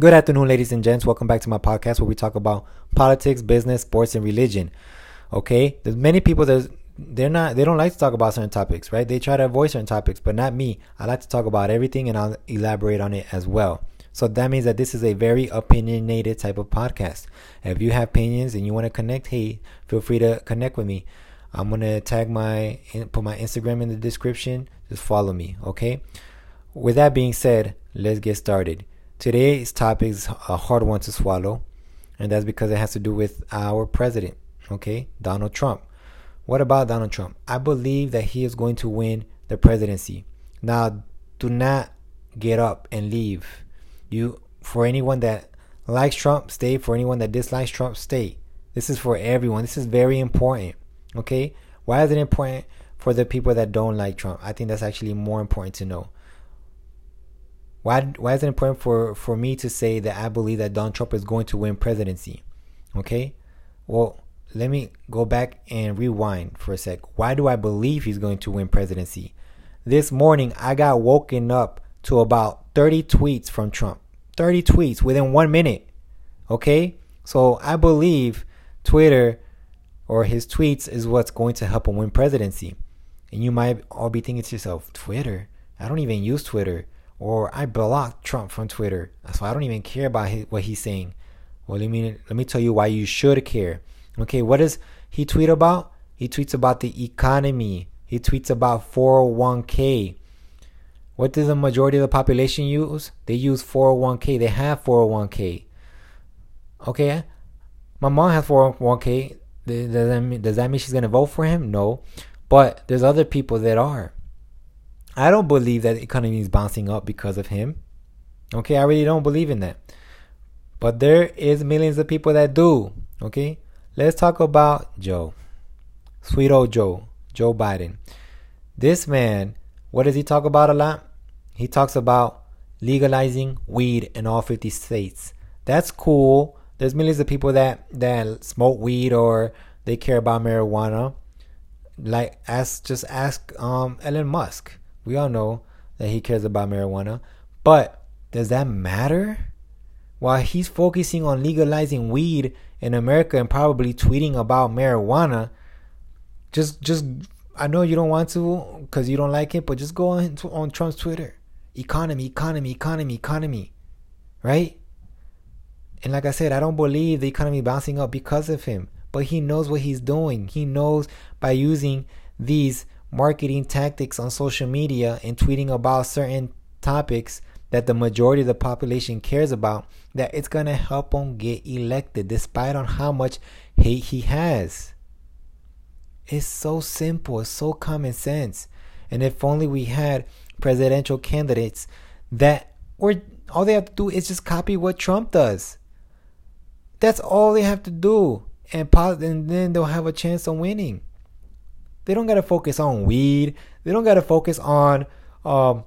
Good afternoon, ladies and gents. Welcome back to my podcast where we talk about politics, business, sports, and religion. Okay, there's many people that they're not they don't like to talk about certain topics, right? They try to avoid certain topics, but not me. I like to talk about everything and I'll elaborate on it as well. So that means that this is a very opinionated type of podcast. If you have opinions and you want to connect, hey, feel free to connect with me. I'm gonna tag my put my Instagram in the description. Just follow me, okay? With that being said, let's get started. Today's topic is a hard one to swallow, and that's because it has to do with our president, okay, Donald Trump. What about Donald Trump? I believe that he is going to win the presidency. Now, do not get up and leave. You, for anyone that likes Trump, stay. For anyone that dislikes Trump, stay. This is for everyone. This is very important. Okay? Why is it important for the people that don't like Trump? I think that's actually more important to know. Why why is it important for, for me to say that I believe that Donald Trump is going to win presidency? Okay? Well, let me go back and rewind for a sec. Why do I believe he's going to win presidency? This morning I got woken up to about 30 tweets from Trump. 30 tweets within 1 minute. Okay? So I believe Twitter or his tweets is what's going to help him win presidency. And you might all be thinking to yourself, Twitter? I don't even use Twitter or I blocked Trump from Twitter, so I don't even care about his, what he's saying. Well, let me let me tell you why you should care. Okay, what does he tweet about? He tweets about the economy. He tweets about 401k. What does the majority of the population use? They use 401k. They have 401k. Okay, my mom has 401k. Does that mean, does that mean she's gonna vote for him? No, but there's other people that are. I don't believe that the economy is bouncing up because of him. Okay, I really don't believe in that. But there is millions of people that do. Okay, let's talk about Joe, sweet old Joe, Joe Biden. This man, what does he talk about a lot? He talks about legalizing weed in all 50 states. That's cool. There's millions of people that that smoke weed or they care about marijuana. Like ask just ask um Elon Musk. We all know that he cares about marijuana. But does that matter? While he's focusing on legalizing weed in America and probably tweeting about marijuana, just just I know you don't want to because you don't like it, but just go on on Trump's Twitter. Economy, economy, economy, economy. Right? And like I said, I don't believe the economy bouncing up because of him. But he knows what he's doing. He knows by using these marketing tactics on social media and tweeting about certain topics that the majority of the population cares about that it's going to help him get elected despite on how much hate he has. It's so simple. It's so common sense. And if only we had presidential candidates that or all they have to do is just copy what Trump does. That's all they have to do. And, and then they'll have a chance of winning they don't gotta focus on weed. They don't gotta focus on um,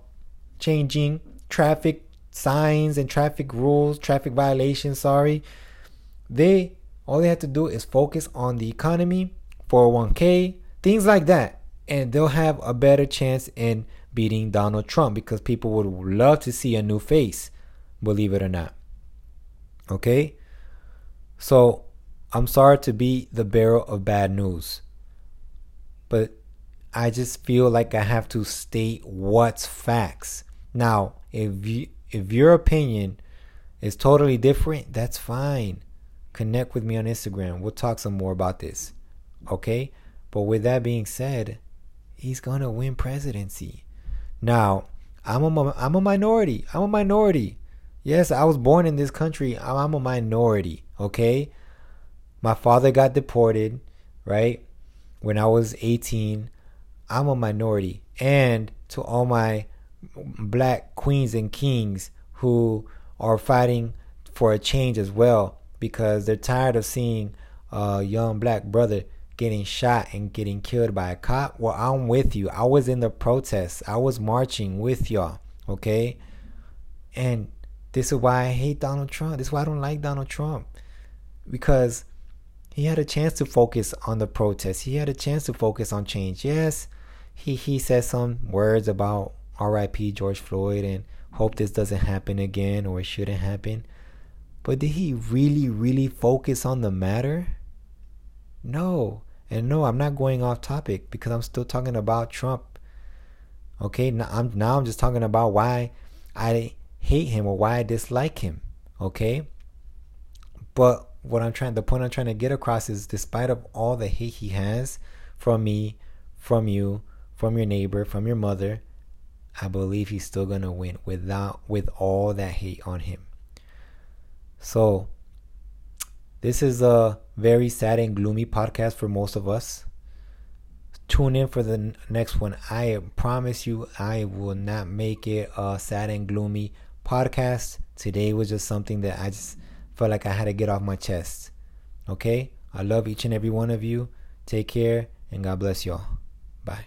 changing traffic signs and traffic rules, traffic violations. Sorry, they all they have to do is focus on the economy, 401k, things like that, and they'll have a better chance in beating Donald Trump because people would love to see a new face, believe it or not. Okay, so I'm sorry to be the bearer of bad news but I just feel like I have to state what's facts. Now, if you if your opinion is totally different, that's fine. Connect with me on Instagram. We'll talk some more about this. Okay? But with that being said, he's going to win presidency. Now, I'm a I'm a minority. I'm a minority. Yes, I was born in this country. I'm a minority, okay? My father got deported, right? When I was 18, I'm a minority. And to all my black queens and kings who are fighting for a change as well because they're tired of seeing a young black brother getting shot and getting killed by a cop. Well, I'm with you. I was in the protests. I was marching with y'all. Okay? And this is why I hate Donald Trump. This is why I don't like Donald Trump. Because he had a chance to focus on the protest. He had a chance to focus on change. Yes, he, he said some words about R.I.P. George Floyd and hope this doesn't happen again or it shouldn't happen. But did he really, really focus on the matter? No. And no, I'm not going off topic because I'm still talking about Trump. Okay, now I'm now I'm just talking about why I hate him or why I dislike him. Okay? But what I'm trying the point I'm trying to get across is despite of all the hate he has from me, from you, from your neighbor, from your mother, I believe he's still gonna win without with all that hate on him. So this is a very sad and gloomy podcast for most of us. Tune in for the next one. I promise you, I will not make it a sad and gloomy podcast. Today was just something that I just felt like I had to get off my chest. Okay? I love each and every one of you. Take care and God bless y'all. Bye.